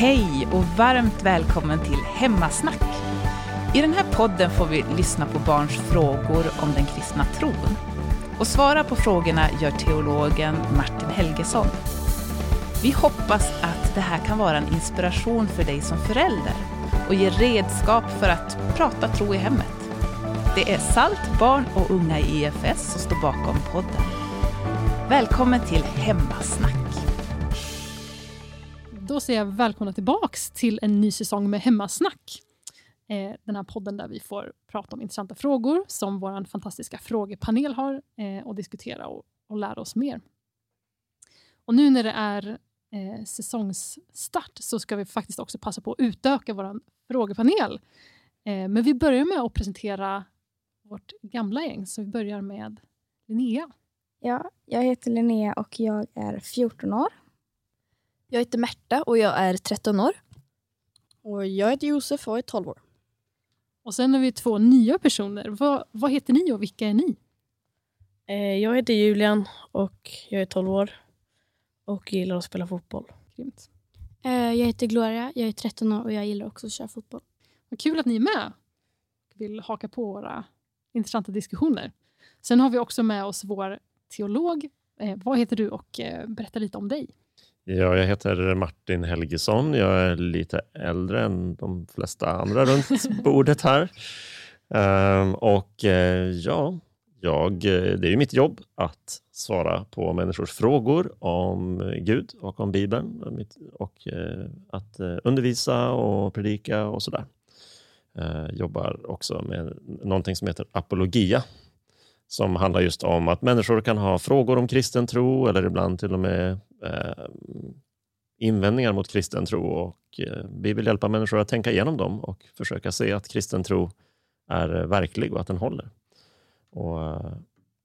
Hej och varmt välkommen till Hemmasnack. I den här podden får vi lyssna på barns frågor om den kristna tron. Och svara på frågorna gör teologen Martin Helgesson. Vi hoppas att det här kan vara en inspiration för dig som förälder och ge redskap för att prata tro i hemmet. Det är SALT, barn och unga i EFS som står bakom podden. Välkommen till Hemmasnack. Då säger jag välkomna tillbaks till en ny säsong med Hemmasnack. Eh, den här podden där vi får prata om intressanta frågor som vår fantastiska frågepanel har eh, och diskutera och, och lära oss mer. Och nu när det är eh, säsongsstart så ska vi faktiskt också passa på att utöka vår frågepanel. Eh, men vi börjar med att presentera vårt gamla gäng, så vi börjar med Linnea. Ja, jag heter Linnea och jag är 14 år. Jag heter Märta och jag är 13 år. Och jag heter Josef och är 12 år. Och sen har vi två nya personer. Vad, vad heter ni och vilka är ni? Eh, jag heter Julian och jag är 12 år och gillar att spela fotboll. Grymt. Eh, jag heter Gloria, jag är 13 år och jag gillar också att köra fotboll. Vad kul att ni är med och vill haka på våra intressanta diskussioner. Sen har vi också med oss vår teolog. Eh, vad heter du och berätta lite om dig. Ja, jag heter Martin Helgesson. Jag är lite äldre än de flesta andra runt bordet här. Um, och uh, ja, jag, det är mitt jobb att svara på människors frågor om Gud och om Bibeln och uh, att uh, undervisa och predika och sådär. Uh, jobbar också med någonting som heter apologia som handlar just om att människor kan ha frågor om kristen tro eller ibland till och med eh, invändningar mot kristen tro och eh, vi vill hjälpa människor att tänka igenom dem och försöka se att kristen tro är verklig och att den håller. Och, eh,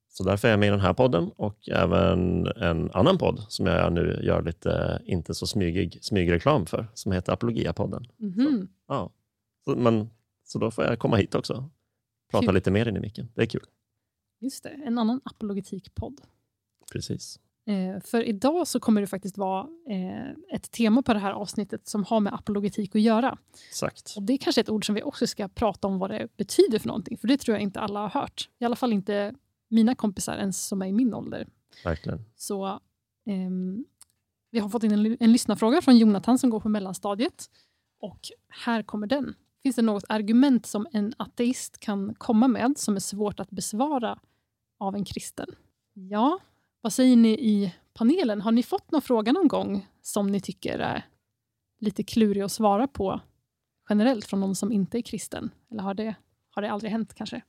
så därför är jag med i den här podden och även en annan podd som jag nu gör lite, inte så smygig, smygreklam för, som heter Apologia-podden. Mm -hmm. så, ja. så, men, så då får jag komma hit också. Prata kul. lite mer in i micken. Det är kul. Just det, en annan apologetikpodd. Precis. Eh, för idag så kommer det faktiskt vara eh, ett tema på det här avsnittet som har med apologetik att göra. Exakt. Och Det är kanske ett ord som vi också ska prata om vad det betyder för någonting, för det tror jag inte alla har hört. I alla fall inte mina kompisar ens som är i min ålder. Verkligen. Så eh, Vi har fått in en, en lyssnarfråga från Jonathan som går på mellanstadiet. Och här kommer den. Finns det något argument som en ateist kan komma med som är svårt att besvara av en kristen? Ja, vad säger ni i panelen? Har ni fått någon fråga någon gång som ni tycker är lite klurig att svara på generellt från någon som inte är kristen? Eller har det, har det aldrig hänt kanske?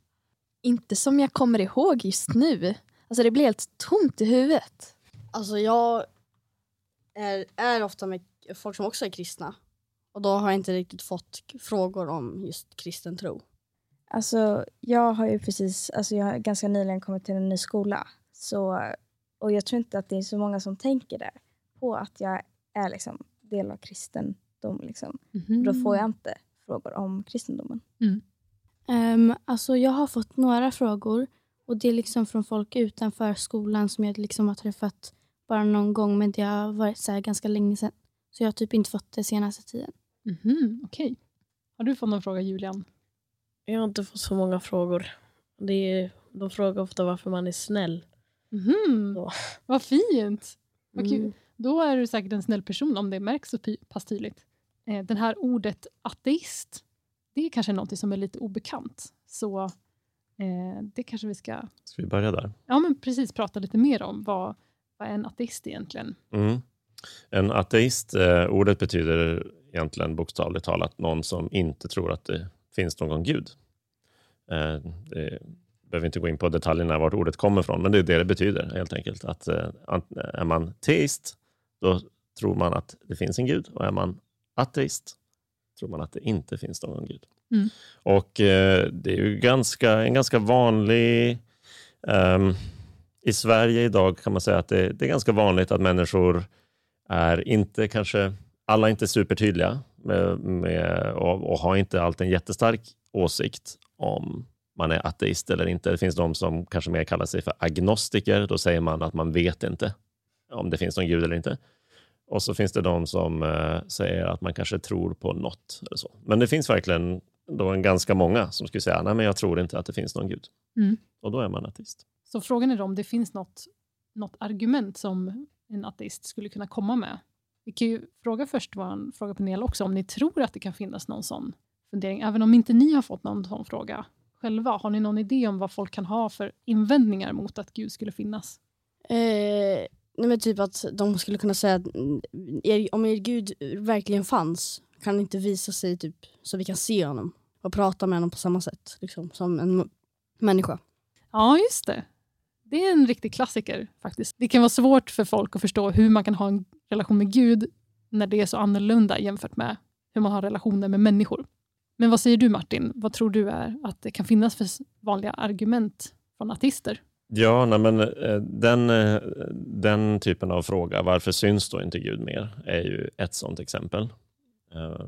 Inte som jag kommer ihåg just nu. Alltså det blir helt tomt i huvudet. Alltså jag är, är ofta med folk som också är kristna. Och då har jag inte riktigt fått frågor om just kristen tro. Alltså jag har ju precis, alltså jag har ganska nyligen kommit till en ny skola. Så, och jag tror inte att det är så många som tänker där på att jag är liksom del av kristendom. Liksom. Mm. Då får jag inte frågor om kristendomen. Mm. Um, alltså jag har fått några frågor och det är liksom från folk utanför skolan som jag liksom har träffat bara någon gång men det har varit så ganska länge sedan. Så jag har typ inte fått det senaste tiden. Mm, Okej. Okay. Har du fått någon fråga Julian? Jag har inte fått så många frågor. Det är, de frågar ofta varför man är snäll. Mm. Vad fint! Vad kul. Mm. Då är du säkert en snäll person om det märks så pass tydligt. Eh, det här ordet ateist, det är kanske något som är lite obekant. Så eh, det kanske vi ska... Ska vi börja där? Ja, men precis. Prata lite mer om vad, vad är en ateist egentligen? Mm. En ateist, eh, ordet betyder egentligen bokstavligt talat någon som inte tror att det finns någon gud. Eh, det behöver inte gå in på detaljerna vart ordet kommer ifrån, men det är det det betyder helt enkelt. Att eh, är man teist, då tror man att det finns en gud och är man ateist tror man att det inte finns någon gud. Mm. Och eh, det är ju ganska, en ganska vanlig um, i Sverige idag kan man säga att det, det, är ganska vanligt att människor är inte kanske, alla är inte supertydliga med, med, och, och har inte alltid en jättestark åsikt om man är ateist eller inte. Det finns de som kanske mer kallar sig för agnostiker. Då säger man att man vet inte om det finns någon gud eller inte. Och så finns det de som eh, säger att man kanske tror på något. Eller så. Men det finns verkligen då en ganska många som skulle säga nej men jag tror inte att det finns någon gud. Mm. Och då är man ateist. Så frågan är om det finns något, något argument som en ateist skulle kunna komma med. Vi kan ju fråga först vår fråga panel också, om ni tror att det kan finnas någon sån fundering, även om inte ni har fått någon sån fråga själva. Har ni någon idé om vad folk kan ha för invändningar mot att Gud skulle finnas? Eh, nej men typ att de skulle kunna säga att mm, er, om er gud verkligen fanns kan han inte visa sig typ så vi kan se honom och prata med honom på samma sätt liksom, som en människa. Ja, just det. Det är en riktig klassiker faktiskt. Det kan vara svårt för folk att förstå hur man kan ha en relation med Gud när det är så annorlunda jämfört med hur man har relationer med människor. Men vad säger du Martin? Vad tror du är att det kan finnas för vanliga argument från ateister? Ja, nej, men eh, den, eh, den typen av fråga, varför syns då inte Gud mer, är ju ett sådant exempel. Eh,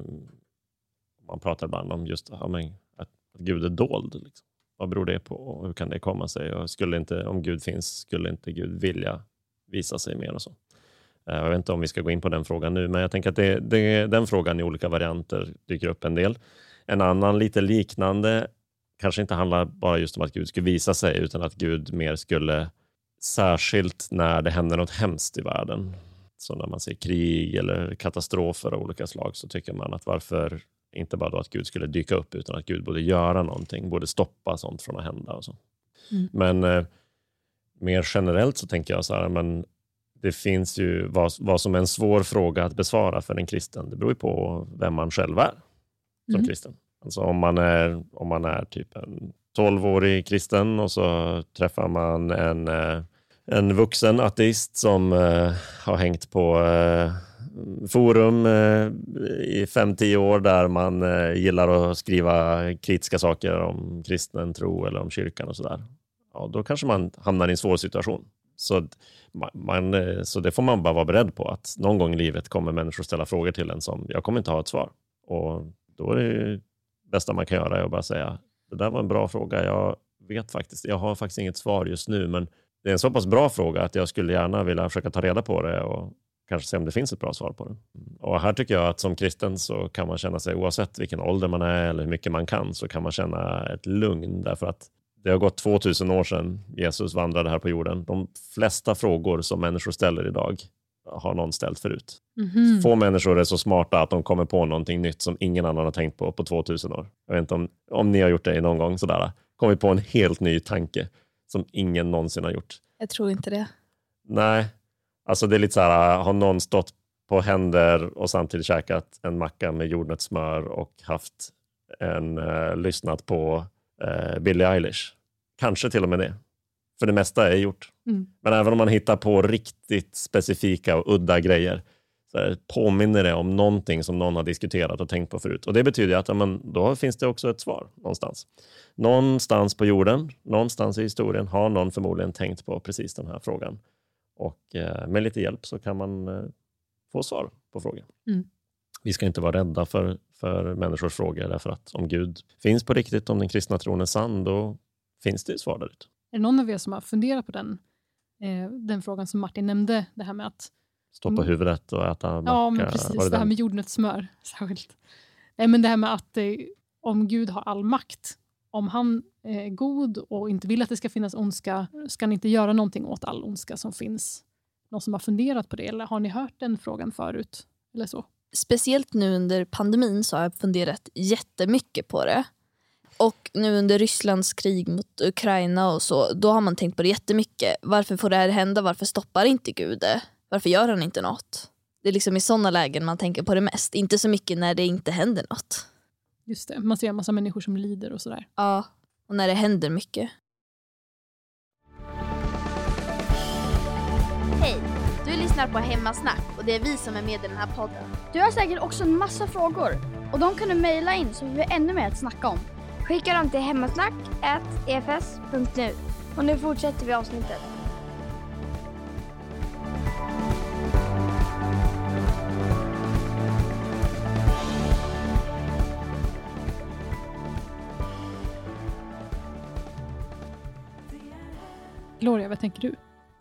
man pratar ibland om just att Gud är dold. Liksom. Vad beror det på och hur kan det komma sig? Och skulle inte, om Gud finns, skulle inte Gud vilja visa sig mer och så? Jag vet inte om vi ska gå in på den frågan nu, men jag tänker att det, det, den frågan i olika varianter dyker upp en del. En annan lite liknande kanske inte handlar bara just om att Gud skulle visa sig, utan att Gud mer skulle, särskilt när det händer något hemskt i världen, så när man ser krig eller katastrofer av olika slag, så tycker man att varför inte bara då att Gud skulle dyka upp, utan att Gud borde göra någonting, borde stoppa sånt från att hända. och så. Mm. Men eh, mer generellt så tänker jag så här, men det finns ju vad, vad som är en svår fråga att besvara för en kristen. Det beror ju på vem man själv är som Mm. kristen. Alltså om man är, om man är typ en 12-årig kristen och så träffar man en, eh, en vuxen ateist som eh, har hängt på eh, forum i 5-10 år där man gillar att skriva kritiska saker om kristen tro eller om kyrkan och sådär. Ja, då kanske man hamnar i en svår situation. Så, man, så det får man bara vara beredd på att någon gång i livet kommer människor ställa frågor till en som jag kommer inte ha ett svar. Och då är det bästa man kan göra är att bara säga det där var en bra fråga. Jag vet faktiskt, jag har faktiskt inget svar just nu, men det är en så pass bra fråga att jag skulle gärna vilja försöka ta reda på det och kanske se om det finns ett bra svar på det. Och här tycker jag att som kristen så kan man känna sig, oavsett vilken ålder man är eller hur mycket man kan, så kan man känna ett lugn därför att det har gått 2000 år sedan Jesus vandrade här på jorden. De flesta frågor som människor ställer idag har någon ställt förut. Mhm. Få människor är så smarta att de kommer på någonting nytt som ingen annan har tänkt på på 2000 år. Jag vet inte om, om ni har gjort det någon gång, sådär. kommit på en helt ny tanke som ingen någonsin har gjort. Jag tror inte det. Nej, alltså det är lite så här, har någon stått på händer och samtidigt käkat en macka med jordnötssmör och haft en, eh, lyssnat på eh, Billie Eilish? Kanske till och med det. För det mesta är gjort. Mm. Men även om man hittar på riktigt specifika och udda grejer så här, påminner det om någonting som någon har diskuterat och tänkt på förut. Och Det betyder att ja, men, då finns det också ett svar någonstans. Någonstans på jorden, någonstans i historien har någon förmodligen tänkt på precis den här frågan. Och eh, med lite hjälp så kan man eh, få svar på frågan. Mm. Vi ska inte vara rädda för, för människors frågor därför att om Gud finns på riktigt, om den kristna tron är sann, då finns det ju svar där ute. Är det någon av er som har funderat på den, eh, den frågan som Martin nämnde? Det här med att Stå på Mm. huvudet och äta macka. Ja, men precis. Det, det här med jordnötssmör särskilt. Nej, men det här med att eh, om Gud har all makt, om han är god och inte vill att det ska finnas ondska, ska han inte göra någonting åt all ondska som finns? Någon som har funderat på det? Eller har ni hört den frågan förut? Eller så? Speciellt nu under pandemin så har jag funderat jättemycket på det. Och nu under Rysslands krig mot Ukraina och så, då har man tänkt på det jättemycket. Varför får det här hända? Varför stoppar inte Gud det? Varför gör han inte något? Det är liksom i sådana lägen man tänker på det mest. Inte så mycket när det inte händer något. Just det, man ser en massa människor som lider och sådär. Ja. Och när det händer mycket. Hej! Du lyssnar på Hemmasnack och det är vi som är med i den här podden. Du har säkert också en massa frågor och de kan du mejla in så vi får ännu mer att snacka om. Skicka dem till hemmasnack.efs.nu. Och nu fortsätter vi avsnittet. Gloria, vad tänker du?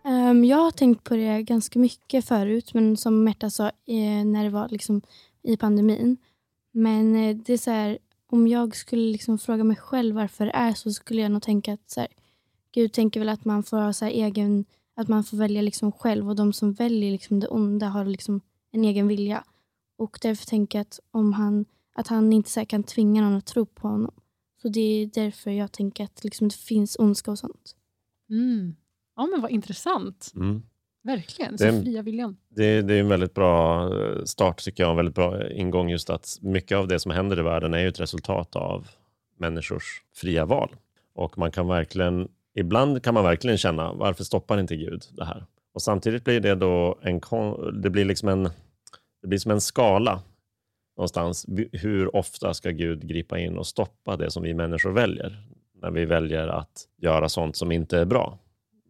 Ehm, jag har tänkt på det ganska mycket förut, men som Märta sa eh, när det var liksom i pandemin. Men eh, det är så här, om jag skulle liksom fråga mig själv varför det är så skulle jag nog tänka att så här, Gud tänker väl att man får ha så här egen, att man får välja liksom själv och de som väljer liksom det onda har liksom en egen vilja. Och därför tänker jag att, om han, att han inte så här kan tvinga någon att tro på honom. Så det är därför jag tänker att liksom det finns ondska och sånt. Mm. Ja, men vad intressant. Mm. Verkligen. Så Det- fria viljan. Det, det är en väldigt bra eh, start, tycker jag. En väldigt bra ingång just att mycket av det som händer i världen är ju ett resultat av människors fria val. Och man kan verkligen, ibland kan man verkligen känna, varför stoppar inte Gud det här? Och samtidigt blir det då en, det blir liksom en, det blir som en skala någonstans. Hur ofta ska Gud gripa in och stoppa det som vi människor väljer? När vi väljer att göra sånt som inte är bra.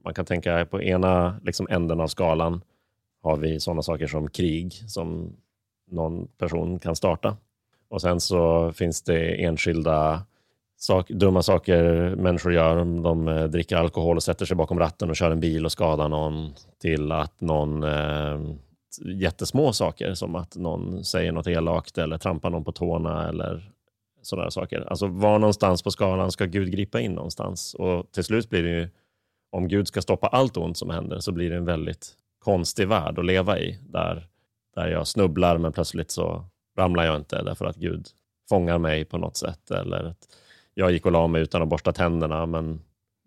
Man kan tänka på ena liksom änden av skalan har vi sådana saker som krig som någon person kan starta. Och sen så finns det enskilda sak, dumma saker människor gör. Om de eh, dricker alkohol och sätter sig bakom ratten och kör en bil och skadar någon. Till att någon eh, jättesmå saker som att någon säger något elakt eller trampar någon på tårna eller sådana saker. Alltså var någonstans på skalan ska Gud gripa in någonstans? Och till slut blir det ju, om Gud ska stoppa allt ont som händer så blir det en väldigt konstig värld att leva i. Där, där jag snubblar men plötsligt så ramlar jag inte därför att Gud fångar mig på något sätt. Eller att jag gick och la mig utan att borsta tänderna men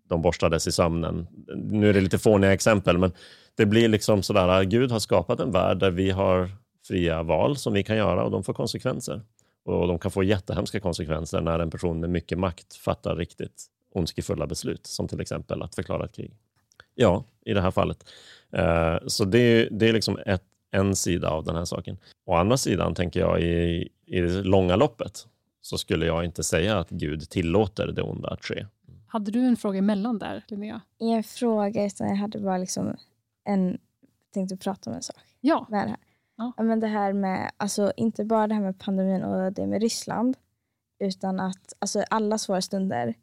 de borstades i sömnen. Nu är det lite fåniga exempel men det blir liksom sådär att Gud har skapat en värld där vi har fria val som vi kan göra och de får konsekvenser. Och de kan få jättehemska konsekvenser när en person med mycket makt fattar riktigt ondskefulla beslut, som till exempel att förklara ett krig. Ja, i det här fallet. Eh, Så det, är- det är liksom ett, en sida av den här saken. Å andra sidan tänker jag i, i det långa loppet så skulle jag inte säga att Gud tillåter det onda att ske. Hade du en fråga emellan där, Linnea? Ingen fråga, utan jag hade bara liksom en, tänkte prata om en sak Ja. med det här. Ja. Ja, men det här med, alltså inte bara det här med pandemin och det med Ryssland, utan att alltså, alla svåra stunder,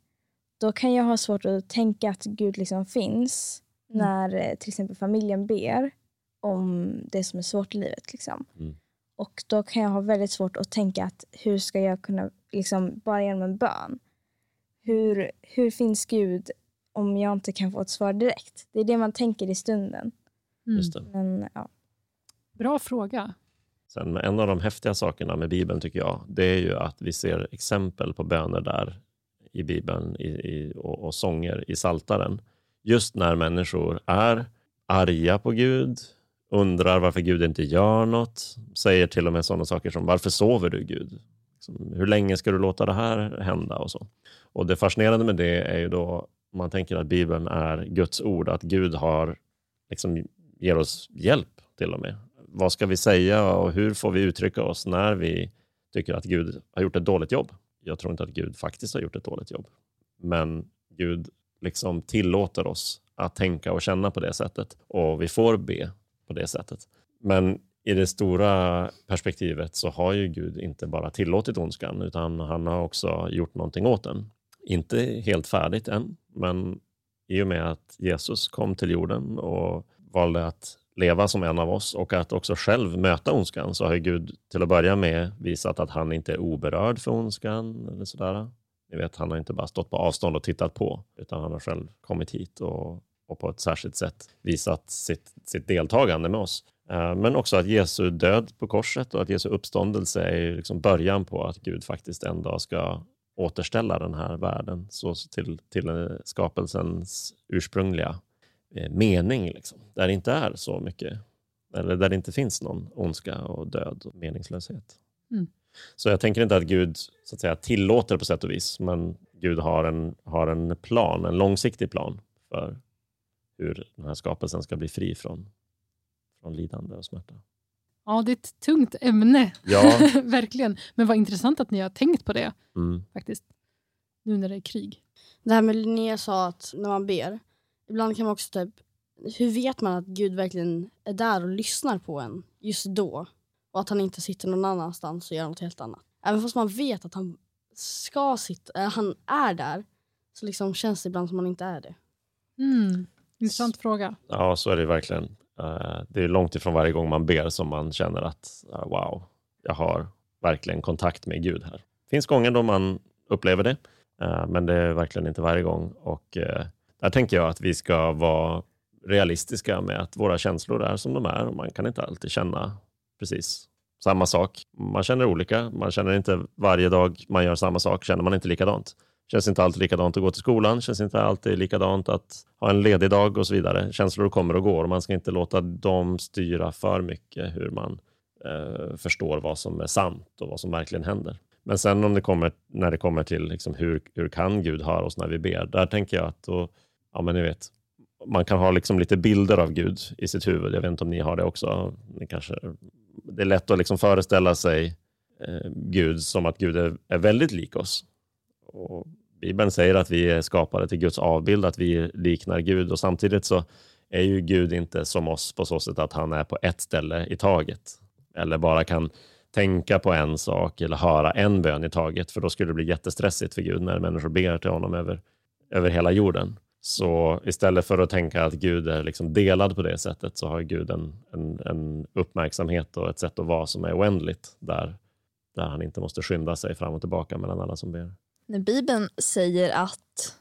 då kan jag ha svårt att tänka att Gud liksom finns Mm. när eh, till exempel familjen ber om det som är svårt i livet. Liksom. Mm. Och då kan jag ha väldigt svårt att tänka att hur ska jag kunna, liksom, bara genom en bön, hur, hur finns Gud om jag inte kan få ett svar direkt? Det är det man tänker i stunden. Mm. Men ja, Bra fråga. Sen en av de häftiga sakerna med Bibeln tycker jag, det är ju att vi ser exempel på böner där i Bibeln i, i, och, och sånger i Saltaren. Just när människor är arga på Gud, undrar varför Gud inte gör något, säger till och med sådana saker som varför sover du Gud? Liksom, hur länge ska du låta det här hända? Och så. Och det fascinerande med det är ju då, man tänker att Bibeln är Guds ord, att Gud har liksom ger oss hjälp till och med. Vad ska vi säga och hur får vi uttrycka oss när vi tycker att Gud har gjort ett dåligt jobb? Jag tror inte att Gud faktiskt har gjort ett dåligt jobb. Men Gud liksom tillåter oss att tänka och känna på det sättet och vi får be på det sättet. Men i det stora perspektivet så har ju Gud inte bara tillåtit ondskan utan han har också gjort någonting åt den. Inte helt färdigt än, men i och med att Jesus kom till jorden och valde att leva som en av oss och att också själv möta ondskan så har ju Gud till att börja med visat att han inte är oberörd för ondskan. Eller sådär. Ni vet, han har inte bara stått på avstånd och tittat på utan han har själv kommit hit och, och på ett särskilt sätt visat sitt, sitt deltagande med oss. Eh, men också att Jesu död på korset och att Jesu uppståndelse är liksom början på att Gud faktiskt en dag ska återställa den här världen så till, till skapelsens ursprungliga mening, liksom, där det inte är så mycket, eller där det inte finns någon ondska och död och meningslöshet. Mm. Så jag tänker inte att Gud så att säga, tillåter på sätt och vis, men Gud har en, har en plan, en långsiktig plan för hur den här skapelsen ska bli fri från, från lidande och smärta. Ja, det är ett tungt ämne. Ja. Verkligen. Men vad intressant att ni har tänkt på det Mm. faktiskt. Nu när det är krig. Det här med Linnea sa att när man ber, ibland kan man också typ, hur vet man att Gud verkligen är där och lyssnar på en just då? Och att han inte sitter någon annanstans och gör något helt annat. Även fast man vet att han ska sitta, äh, han är där, så liksom känns det ibland som han inte är det. Mm. Intressant fråga. Ja, så är det verkligen. Eh, Det är långt ifrån varje gång man ber som man känner att eh, wow, jag har verkligen kontakt med Gud här. Det finns gånger då man upplever det, eh, men det är verkligen inte varje gång. Och där tänker jag att vi ska vara realistiska med att våra känslor är som de är. och Man kan inte alltid känna precis samma sak. Man känner olika. Man känner inte varje dag man gör samma sak, känner man inte likadant. Känns inte alltid likadant att gå till skolan, känns inte alltid likadant att ha en ledig dag och så vidare. Känslor kommer och går och man ska inte låta dem styra för mycket hur man eh, förstår vad som är sant och vad som verkligen händer. Men sen om det kommer, när det kommer till liksom hur, hur kan Gud höra oss när vi ber, där tänker jag att då, ja men ni vet, man kan ha liksom lite bilder av Gud i sitt huvud. Jag vet inte om ni har det också. Ni kanske, det är lätt att liksom föreställa sig eh, Gud som att Gud är, är väldigt lik oss. Och Bibeln säger att vi är skapade till Guds avbild, att vi liknar Gud och samtidigt så är ju Gud inte som oss på så sätt att han är på ett ställe i taget eller bara kan tänka på en sak eller höra en bön i taget, för då skulle det bli jättestressigt för Gud när människor ber till honom över, över hela jorden. Så istället för att tänka att Gud är liksom delad på det sättet så har Gud en, en, en uppmärksamhet och ett sätt att vara som är oändligt där, där han inte måste skynda sig fram och tillbaka mellan alla som ber. När Bibeln säger att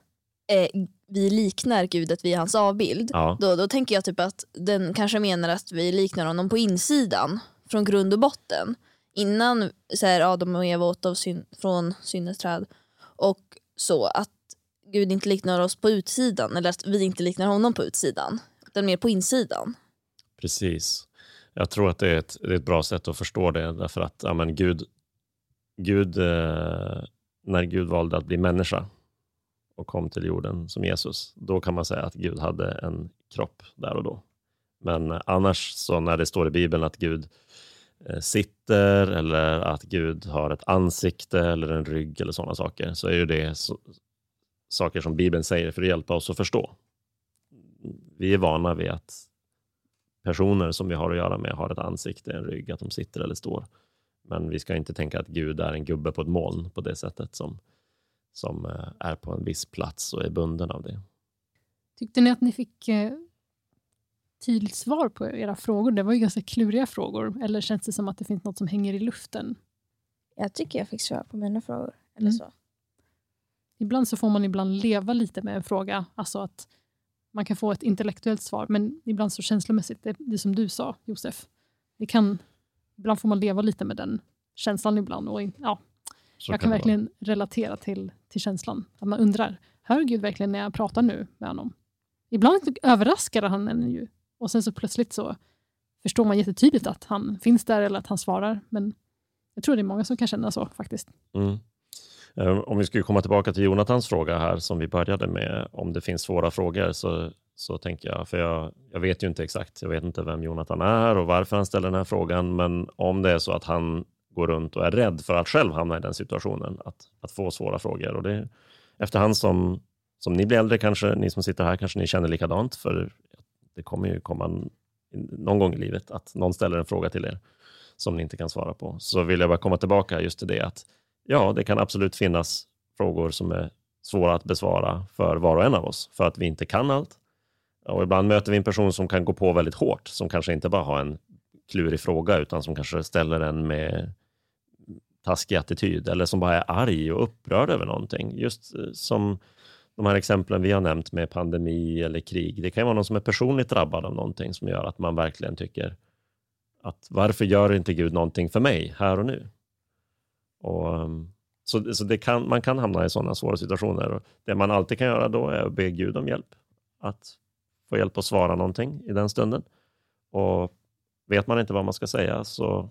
eh, vi liknar Gud, att vi är hans avbild, Ja. då, då tänker jag typ att den kanske menar att vi liknar honom på insidan, från grund och botten. Innan så här, Adam och Eva åt av syn, från syndens träd. Och så att Gud inte liknar oss på utsidan, eller att vi inte liknar honom på utsidan, utan mer på insidan. Precis. Jag tror att det är ett, det är ett bra sätt att förstå det, därför att ja, men Gud, Gud eh, när Gud valde att bli människa och kom till jorden som Jesus, då kan man säga att Gud hade en kropp där och då. Men annars, så när det står i Bibeln att Gud eh, sitter eller att Gud har ett ansikte eller en rygg eller sådana saker, så är ju det saker som Bibeln säger för att hjälpa oss att förstå. Vi är vana vid att personer som vi har att göra med har ett ansikte, en rygg, att de sitter eller står. Men vi ska inte tänka att Gud är en gubbe på ett moln på det sättet som, som eh, är på en viss plats och är bunden av det. Tyckte ni att ni fick eh, tydligt svar på era frågor? Det var ju ganska kluriga frågor. Eller känns det som att det finns något som hänger i luften? Jag tycker jag fick svar på mina frågor. Eller Mm. så. Ibland så får man ibland leva lite med en fråga. Alltså att man kan få ett intellektuellt svar, men ibland så känslomässigt. Det, det som du sa, Josef. Det kan, ibland får man leva lite med den känslan ibland. Och, ja, Så jag kan vara. verkligen relatera till, till känslan. Att man undrar, hör Gud verkligen när jag pratar nu med honom? Ibland överraskar han en ju. Och sen så plötsligt så förstår man jättetydligt att han finns där eller att han svarar. Men jag tror det är många som kan känna så faktiskt. Mm. Eh, om vi skulle komma tillbaka till Jonathans fråga här som vi började med, om det finns svåra frågor, så, så tänker jag, för jag, jag vet ju inte exakt, jag vet inte vem Jonathan är och varför han ställer den här frågan, men om det är så att han går runt och är rädd för att själv hamna i den situationen, att, att få svåra frågor. Och det, efterhand som, som ni blir äldre, kanske ni som sitter här, kanske ni känner likadant, för det kommer ju komma någon gång i livet att någon ställer en fråga till er som ni inte kan svara på. Så vill jag bara komma tillbaka just till det att ja, det kan absolut finnas frågor som är svåra att besvara för var och en av oss, för att vi inte kan allt. Och ibland möter vi en person som kan gå på väldigt hårt, som kanske inte bara har en klurig fråga, utan som kanske ställer en med taskig attityd, eller som bara är arg och upprörd över någonting. Just eh, som de här exemplen vi har nämnt med pandemi eller krig. Det kan vara någon som är personligt drabbad av någonting som gör att man verkligen tycker att varför gör inte Gud någonting för mig här och nu? Och, um, så så det kan, man kan hamna i sådana svåra situationer. Och det man alltid kan göra då är att be Gud om hjälp. Att få hjälp att svara någonting i den stunden. Och vet man inte vad man ska säga så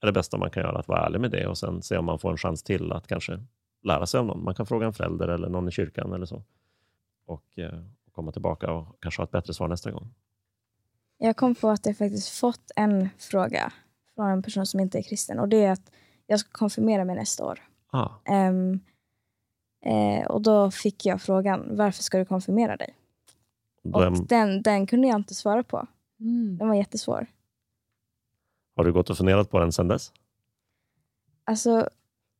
är det bästa man kan göra att vara ärlig med det och sen se om man får en chans till att kanske lära sig av någon. Man kan fråga en förälder eller någon i kyrkan eller så. Och eh, komma tillbaka och kanske ha ett bättre svar nästa gång. Jag kom på att jag faktiskt fått en fråga från en person som inte är kristen och det är att jag ska konfirmera mig nästa år. Ah, Ehm, eh, och då fick jag frågan, varför ska du konfirmera dig? är, Och den, den kunde jag inte svara på. Mm. Den var jättesvår. har du gått och funderat på den sedan dess? Alltså,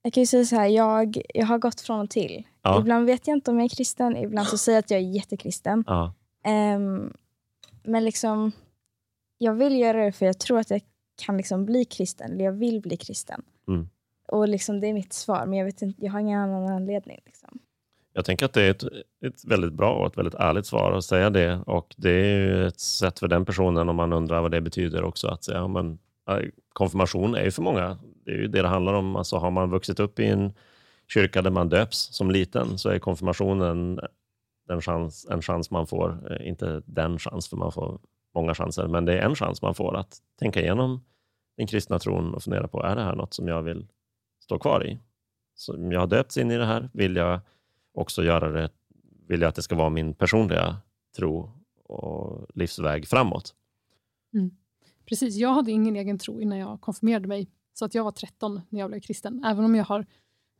jag kan ju säga så här, jag, jag har gått från och till. Ja. Ibland vet jag inte om jag är kristen, ibland så säger jag att jag är jättekristen. Ja. Ehm, men liksom, jag vill göra det för jag tror att jag kan liksom bli kristen, eller jag vill bli kristen. Mm. Och liksom, det är mitt svar, men jag, vet inte, jag har ingen annan anledning. Liksom. Jag tänker att det är ett, ett väldigt bra och ett väldigt ärligt svar att säga det. Och det är ett sätt för den personen, om man undrar vad det betyder också, att säga men, ja, konfirmation är ju för många, det är ju det det handlar om. Alltså har man vuxit upp i en kyrka där man döps som liten så är konfirmationen den chans, en chans man får. Eh, Inte den chans, för man får många chanser, men det är en chans man får att tänka igenom den kristna tron och fundera på, är det här något som jag vill stå kvar i? Så om jag har döpts in i det här, vill jag också göra det, vill jag att det ska vara min personliga tro och livsväg framåt. Mm. Precis, jag hade ingen egen tro innan jag konfirmerade mig. Så att jag var 13 när jag blev kristen. Även om jag har,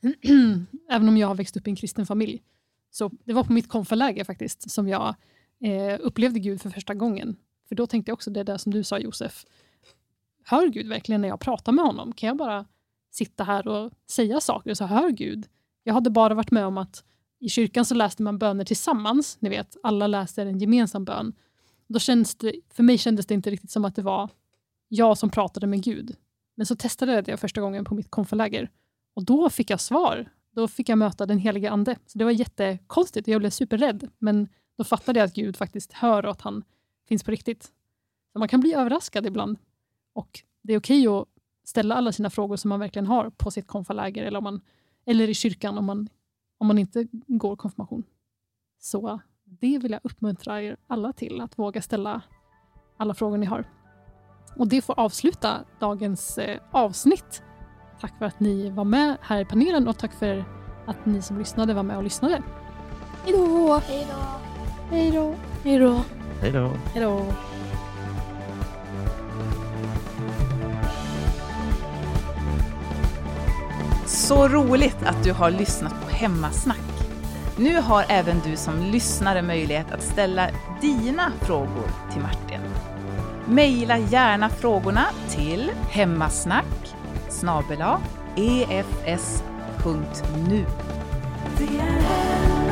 även om jag har växt upp i en kristen familj. Så det var på mitt konfaläger faktiskt som jag eh, upplevde Gud för första gången. För då tänkte jag också det där som du sa Josef. Hör Gud verkligen när jag pratar med honom? Kan jag bara sitta här och säga saker och så hör Gud? Jag hade bara varit med om att i kyrkan så läste man böner tillsammans. Ni vet, alla läser en gemensam bön. Då känns det, för mig kändes det inte riktigt som att det var jag som pratade med Gud. Men så testade jag det första gången på mitt konfaläger. Och då fick jag svar. Då fick jag möta den helige ande. Så det var jättekonstigt. och Jag blev superrädd. Men då fattade jag att Gud faktiskt hör och att han finns på riktigt. Så man kan bli överraskad ibland. Och det är okej att ställa alla sina frågor som man verkligen har på sitt konfaläger eller, om man, eller i kyrkan om man, om man inte går konfirmation. Så det vill jag uppmuntra er alla till, att våga ställa alla frågor ni har. Och det får avsluta dagens eh, avsnitt. Tack för att ni var med här i panelen och tack för att ni som lyssnade var med och lyssnade. Hej då! Hej då! Hej då! Hej då! Hej då! Så roligt att du har lyssnat på Hemmasnack. Nu har även du som lyssnare möjlighet att ställa dina frågor till Martin. Maila gärna frågorna till hemmasnack snabel-a efs.nu. Det är